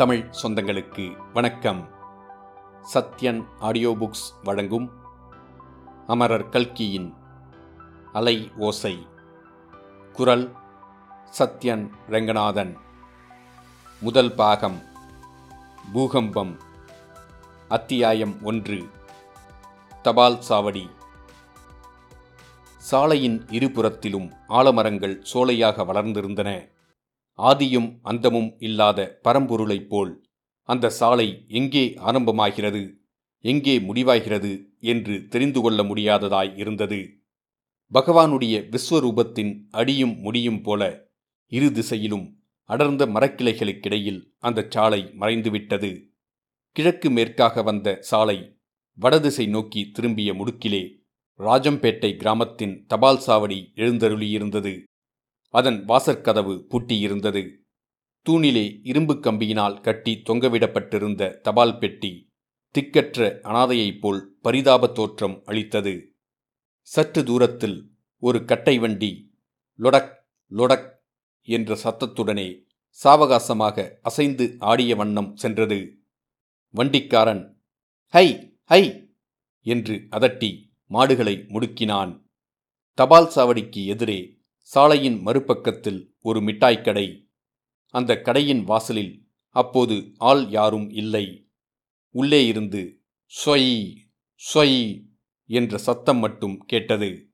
தமிழ் சொந்தங்களுக்கு வணக்கம். Sathyan audio books வழங்கும் அமரர் கல்கியின் அலை ஓசை. குரல் சத்யன் ரங்கநாதன். முதல் பாகம் பூகம்பம் அத்தியாயம் ஒன்று தபால் சாவடி. சாலையின் இருபுறத்திலும் ஆலமரங்கள் சோலையாக வளர்ந்திருந்தன. ஆதியும் அந்தமும் இல்லாத பரம்பொருளைப் போல் அந்த சாலை எங்கே ஆரம்பமாகிறது எங்கே முடிவாகிறது என்று தெரிந்து கொள்ள முடியாததாய் இருந்தது. பகவானுடைய விஸ்வரூபத்தின் அடியும் முடியும் போல இரு திசையிலும் அடர்ந்த மரக்கிளைகளுக்கிடையில் அந்த சாலை மறைந்துவிட்டது. கிழக்கு மேற்காக வந்த சாலை வடதிசை நோக்கி திரும்பிய முடுக்கிலே ராஜம்பேட்டை கிராமத்தின் தபால் சாவடி எழுந்தருளியிருந்தது. அதன் வாசற்கதவு பூட்டியிருந்தது. தூணிலே இரும்பு கம்பியினால் கட்டி தொங்கவிடப்பட்டிருந்த தபால் பெட்டி திக்கற்ற அனாதையைப் போல் பரிதாப தோற்றம் அளித்தது. சற்று தூரத்தில் ஒரு கட்டை வண்டி லொடக் லொடக் என்ற சத்தத்துடனே சாவகாசமாக அசைந்து ஆடிய வண்ணம் சென்றது. வண்டிக்காரன் ஹை ஹை! என்று அதட்டி மாடுகளை முடுக்கினான். தபால் சாவடிக்கு எதிரே சாலையின் மறுபக்கத்தில் ஒரு மிட்டாய் கடை. அந்த கடையின் வாசலில் அப்போது ஆள் யாரும் இல்லை. உள்ளே இருந்து சொய் சொய் என்ற சத்தம் மட்டும் கேட்டது.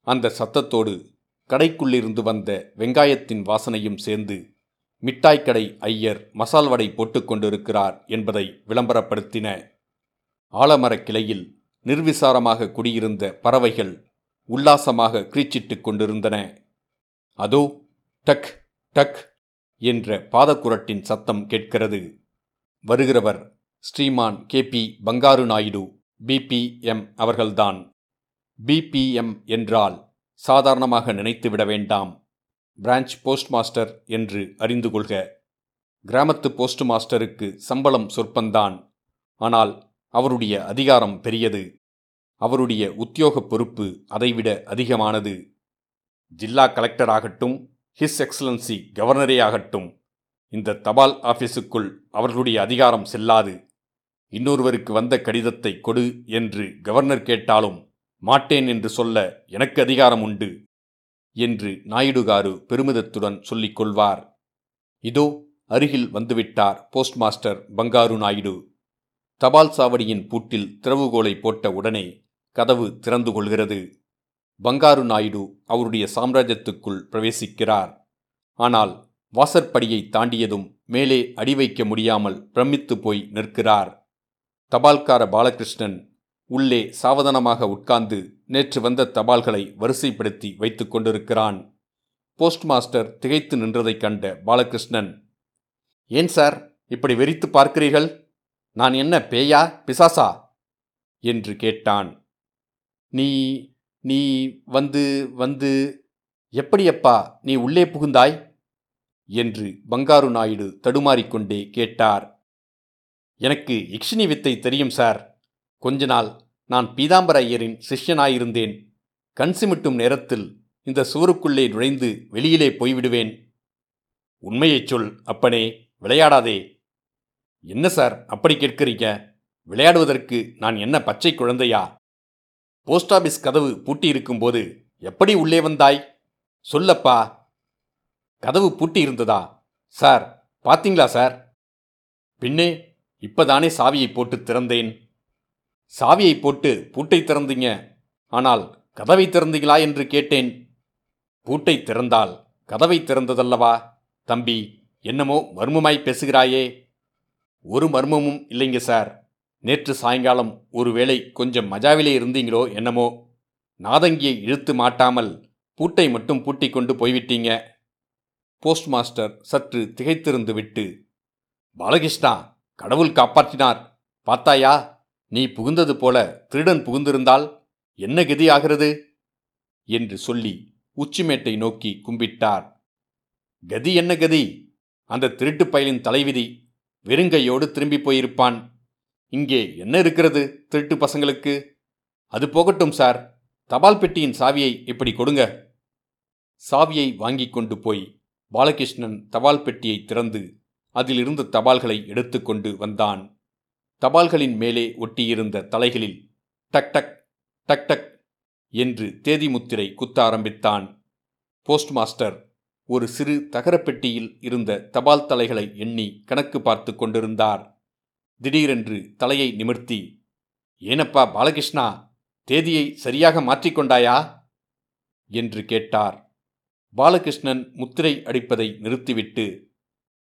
அந்த சத்தத்தோடு கடைக்குள்ளிருந்து வந்த வெங்காயத்தின் வாசனையும் சேர்ந்து மிட்டாய் கடை ஐயர் மசால் வடை போட்டுக்கொண்டிருக்கிறார் என்பதை விளம்பரப்படுத்தின. ஆலமரக் கிளையில் நிர்விசாரமாக குடியிருந்த பறவைகள் உல்லாசமாக கிரீச்சிட்டுக் கொண்டிருந்தன. அதோ டக் டக் என்ற பாதக்குரட்டின் சத்தம் கேட்கிறது. வருகிறவர் ஸ்ரீமான் கே பி பங்காரு நாயுடு பிபிஎம் அவர்கள்தான். பிபிஎம் என்றால் சாதாரணமாக நினைத்துவிட வேண்டாம். பிரான்ச் போஸ்ட் மாஸ்டர் என்று அறிந்து கொள்க. கிராமத்து போஸ்ட் மாஸ்டருக்கு சம்பளம் சொற்பந்தான். ஆனால் அவருடைய அதிகாரம் பெரியது. அவருடைய உத்தியோக பொறுப்பு அதைவிட அதிகமானது. ஜில்லா கலெக்டராகட்டும் ஹிஸ் எக்ஸலன்சி கவர்னரே ஆகட்டும் இந்த தபால் ஆபீஸுக்குள் அவர்களுடைய அதிகாரம் செல்லாது. இன்னொருவருக்கு வந்த கடிதத்தை கொடு என்று கவர்னர் கேட்டாலும் மாட்டேன் என்று சொல்ல எனக்கு அதிகாரம் உண்டு என்று நாயுடுகாரு பெருமிதத்துடன் சொல்லிக் கொள்வார். இதோ அருகில் வந்துவிட்டார் போஸ்ட் மாஸ்டர் பங்காரு நாயுடு. தபால் சாவடியின் பூட்டில் திறவுகோலை போட்ட உடனே கதவு திறந்து கொள்கிறது. பங்காரு நாயுடு அவருடைய சாம்ராஜ்யத்துக்குள் பிரவேசிக்கிறார். ஆனால் வாசற்படியை தாண்டியதும் மேலே அடி வைக்க முடியாமல் பிரமித்து போய் நிற்கிறார். தபால்கார பாலகிருஷ்ணன் உள்ளே சாவதானமாக உட்கார்ந்து நேற்று வந்த தபால்களை வரிசைப்படுத்தி வைத்துக் கொண்டிருக்கிறான். போஸ்ட் மாஸ்டர் திகைத்து நின்றதைக் கண்ட பாலகிருஷ்ணன் ஏன் சார் இப்படி வெறித்து பார்க்கிறீர்கள்? நான் என்ன பேயா பிசாசா? என்று கேட்டான். நீ நீ வந்து வந்து எப்படியப்பா நீ உள்ளே புகுந்தாய்? என்று பங்காரு நாயுடு தடுமாறிக்கொண்டே கேட்டார். எனக்கு இக்ஷினி வித்தை தெரியும் சார். கொஞ்ச நாள் நான் பீதாம்பர ஐயரின் சிஷ்யனாயிருந்தேன். கண் சிமிட்டும் நேரத்தில் இந்த சுவருக்குள்ளே நுழைந்து வெளியிலே போய்விடுவேன். உண்மையைச் சொல் அப்பனே விளையாடாதே. என்ன சார் அப்படி கேட்கிறீங்க? விளையாடுவதற்கு நான் என்ன பச்சை குழந்தையா? போஸ்ட் ஆபீஸ் கதவு பூட்டி இருக்கும்போது எப்படி உள்ளே வந்தாய்? சொல்லப்பா. கதவு பூட்டி இருந்ததா சார் பாத்தீங்களா சார்? பின்னே இப்பதானே சாவியை போட்டு திறந்தேன். சாவியை போட்டு பூட்டை திறந்தீங்க. ஆனால் கதவை திறந்தீங்களா என்று கேட்டேன். பூட்டை திறந்தால் கதவை திறந்ததல்லவா? தம்பி என்னமோ மர்மமாய் பேசுகிறாயே. ஒரு மர்மமும் இல்லைங்க சார். நேற்று சாயங்காலம் ஒருவேளை கொஞ்சம் மஜாவிலே இருந்தீங்களோ என்னமோ? நாதங்கியை இழுத்து மாட்டாமல் பூட்டை மட்டும் பூட்டிக் கொண்டு போய்விட்டீங்க. போஸ்ட் மாஸ்டர் சற்று திகைத்திருந்து விட்டு பாலகிருஷ்ணா கடவுள் காப்பாற்றினார். பார்த்தாயா? நீ புகுந்தது போல திருடன் புகுந்திருந்தால் என்ன கதி ஆகிறது என்று சொல்லி உச்சிமேட்டை நோக்கி கும்பிட்டார். கதி என்ன கதி? அந்த திருட்டு பயலின் தலைவிதி வெறுங்கையோடு திரும்பி போயிருப்பான். இங்கே என்ன இருக்கிறது? திருட்டு பசங்களுக்கு. அது போகட்டும் சார். தபால் பெட்டியின் சாவியை இப்படி கொடுங்க? சாவியை வாங்கி கொண்டு போய் பாலகிருஷ்ணன் தபால் பெட்டியை திறந்து அதிலிருந்து தபால்களை எடுத்துக்கொண்டு வந்தான். தபால்களின் மேலே ஒட்டியிருந்த தலைகளில் டக் டக் டக் டக் என்று தேதி முத்திரை குத்த ஆரம்பித்தான். போஸ்ட் மாஸ்டர் ஒரு சிறு தகரப்பெட்டியில் இருந்த தபால் தலைகளை எண்ணி கணக்கு பார்த்து கொண்டிருந்தார். திடீரென்று தலையை நிமிர்த்தி ஏனப்பா பாலகிருஷ்ணா தேதியை சரியாக மாற்றிக்கொண்டாயா? என்று கேட்டார். பாலகிருஷ்ணன் முத்திரை அடிப்பதை நிறுத்திவிட்டு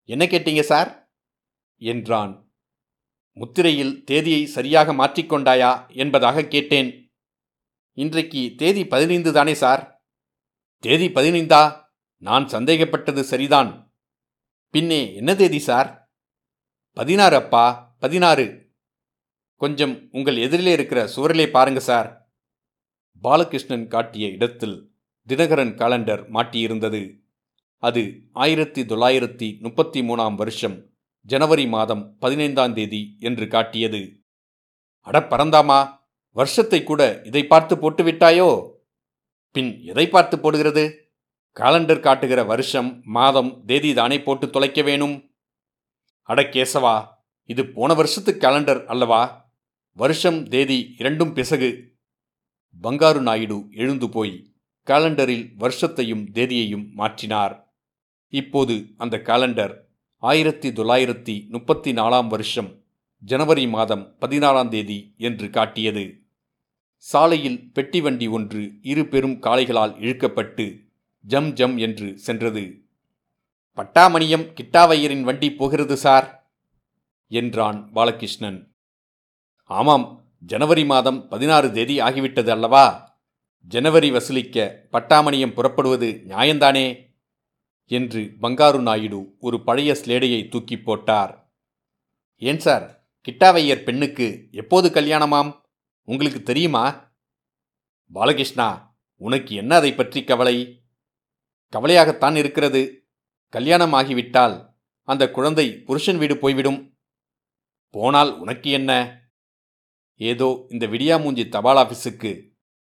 என்ன கேட்டீங்க சார்? என்றான். முத்திரையில் தேதியை சரியாக மாற்றிக்கொண்டாயா? என்பதாக கேட்டேன். இன்றைக்கு தேதி பதினைந்து தானே சார்? தேதி பதினைந்தா? நான் சந்தேகப்பட்டது சரிதான். பின்னே என்ன தேதி சார்? பதினாறு அப்பா. பதினாறு. கொஞ்சம் உங்கள் எதிரிலே இருக்கிற சுவரிலே பாருங்க சார். பாலகிருஷ்ணன் காட்டிய இடத்தில் தினகரன் காலண்டர் மாட்டியிருந்தது. அது ஆயிரத்தி தொள்ளாயிரத்தி முப்பத்தி மூணாம் வருஷம் ஜனவரி மாதம் பதினைந்தாம் தேதி என்று காட்டியது. அட பரந்தாமா வருஷத்தை கூட இதை பார்த்து போட்டுவிட்டாயோ? பின் எதை பார்த்து போடுகிறது? காலண்டர் காட்டுகிற வருஷம் மாதம் தேதி தானே போட்டு தொலைக்க வேணும்? அட கேசவா இது போன வருஷத்து கேலண்டர் அல்லவா? வருஷம் தேதி இரண்டும் பிசகு. பங்காரு நாயுடு எழுந்து போய் காலண்டரில் வருஷத்தையும் தேதியையும் மாற்றினார். இப்போது அந்த காலண்டர் ஆயிரத்தி தொள்ளாயிரத்தி முப்பத்தி நாலாம் வருஷம் ஜனவரி மாதம் பதினாறாம் தேதி என்று காட்டியது. சாலையில் பெட்டி வண்டி ஒன்று இரு பெரும் காளைகளால் இழுக்கப்பட்டு ஜம் ஜம் என்று சென்றது. பட்டாமணியம் கிட்டாவையரின் வண்டி போகிறது சார். என்றான் பாலகிருஷ்ணன். ஆமாம் ஜனவரி மாதம் பதினாறு தேதி ஆகிவிட்டது அல்லவா? ஜனவரி வசூலிக்க பட்டாமணியம் புறப்படுவது நியாயந்தானே? என்று பங்காரு நாயுடு ஒரு பழைய ஸ்லேடையை தூக்கி போட்டார். ஏன் சார் கிட்டாவையர் பெண்ணுக்கு எப்போது கல்யாணமாம்? உங்களுக்கு தெரியுமா? பாலகிருஷ்ணா உனக்கு என்ன அதை பற்றி கவலை? கவலையாகத்தான் இருக்கிறது. கல்யாணம் ஆகிவிட்டால் அந்த குழந்தை புருஷன் வீடு போய்விடும். போனால் உனக்கு என்ன? ஏதோ இந்த விடியாமூஞ்சி தபால் ஆஃபீஸுக்கு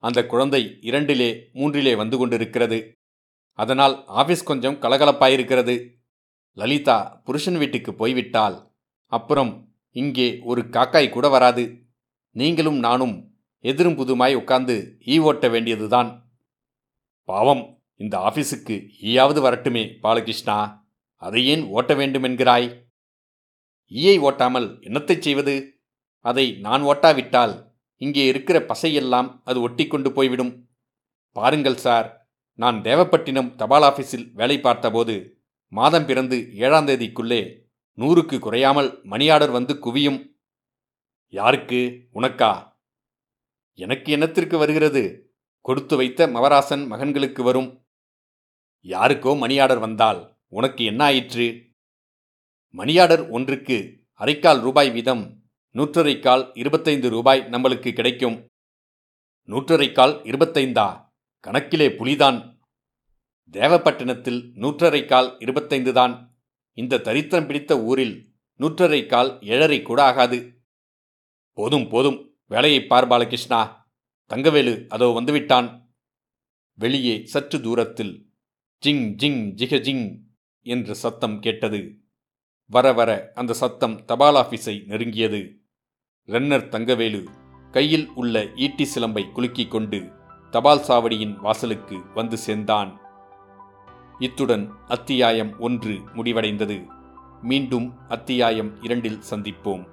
அந்த குழந்தை இரண்டிலே மூன்றிலே வந்து கொண்டிருக்கிறது. அதனால் ஆஃபீஸ் கொஞ்சம் கலகலப்பாயிருக்கிறது. லலிதா புருஷன் வீட்டுக்கு போய்விட்டால் அப்புறம் இங்கே ஒரு காக்காய் கூட வராது. நீங்களும் நானும் எதிரும் புதுமாய் உட்கார்ந்து ஈ ஓட்ட வேண்டியதுதான். பாவம் இந்த ஆபீஸுக்கு ஈயாவது வரட்டுமே பாலகிருஷ்ணா. அதை ஏன் ஓட்ட வேண்டுமென்கிறாய்? ஈயை ஓட்டாமல் என்னத்தைச் செய்வது? அதை நான் ஓட்டாவிட்டால் இங்கே இருக்கிற பசையெல்லாம் அது ஒட்டி கொண்டு போய்விடும். பாருங்கள் சார் நான் தேவப்பட்டினம் தபால் ஆஃபீஸில் வேலை பார்த்தபோது மாதம் பிறந்து ஏழாம் தேதிக்குள்ளே நூறுக்கு குறையாமல் மணி ஆர்டர் வந்து குவியும். யாருக்கு? உனக்கா? எனக்கு என்னத்திற்கு வருகிறது? கொடுத்து வைத்த மவராசன் மகன்களுக்கு வரும். யாருக்கோ மணி ஆர்டர் வந்தால் உனக்கு என்ன ஆயிற்று? மணியாடர் ஒன்றுக்கு அரைக்கால் ரூபாய் வீதம் நூற்றரைக்கால் இருபத்தைந்து ரூபாய் நம்மளுக்கு கிடைக்கும். நூற்றரைக்கால் இருபத்தைந்தா? கணக்கிலே புலிதான். தேவப்பட்டினத்தில் நூற்றரைக்கால் இருபத்தைந்து தான் இந்த தரித்திரம் பிடித்த ஊரில் நூற்றரைக்கால் ஏழரை கூட ஆகாது. போதும் போதும். வேலையை பார் பாலகிருஷ்ணா. தங்கவேலு அதோ வந்துவிட்டான். வெளியே சற்று தூரத்தில் ஜிங் ஜிங் ஜிக ஜிங் என்ற சத்தம் கேட்டது. வர வர அந்த சத்தம் தபால் ஆபீஸை நெருங்கியது. ரன்னர் தங்கவேலு கையில் உள்ள ஈட்டி சிலம்பை குலுக்கிக் கொண்டு தபால் சாவடியின் வாசலுக்கு வந்து சேர்ந்தான். இத்துடன் அத்தியாயம் ஒன்று முடிவடைந்தது. மீண்டும் அத்தியாயம் இரண்டில் சந்திப்போம்.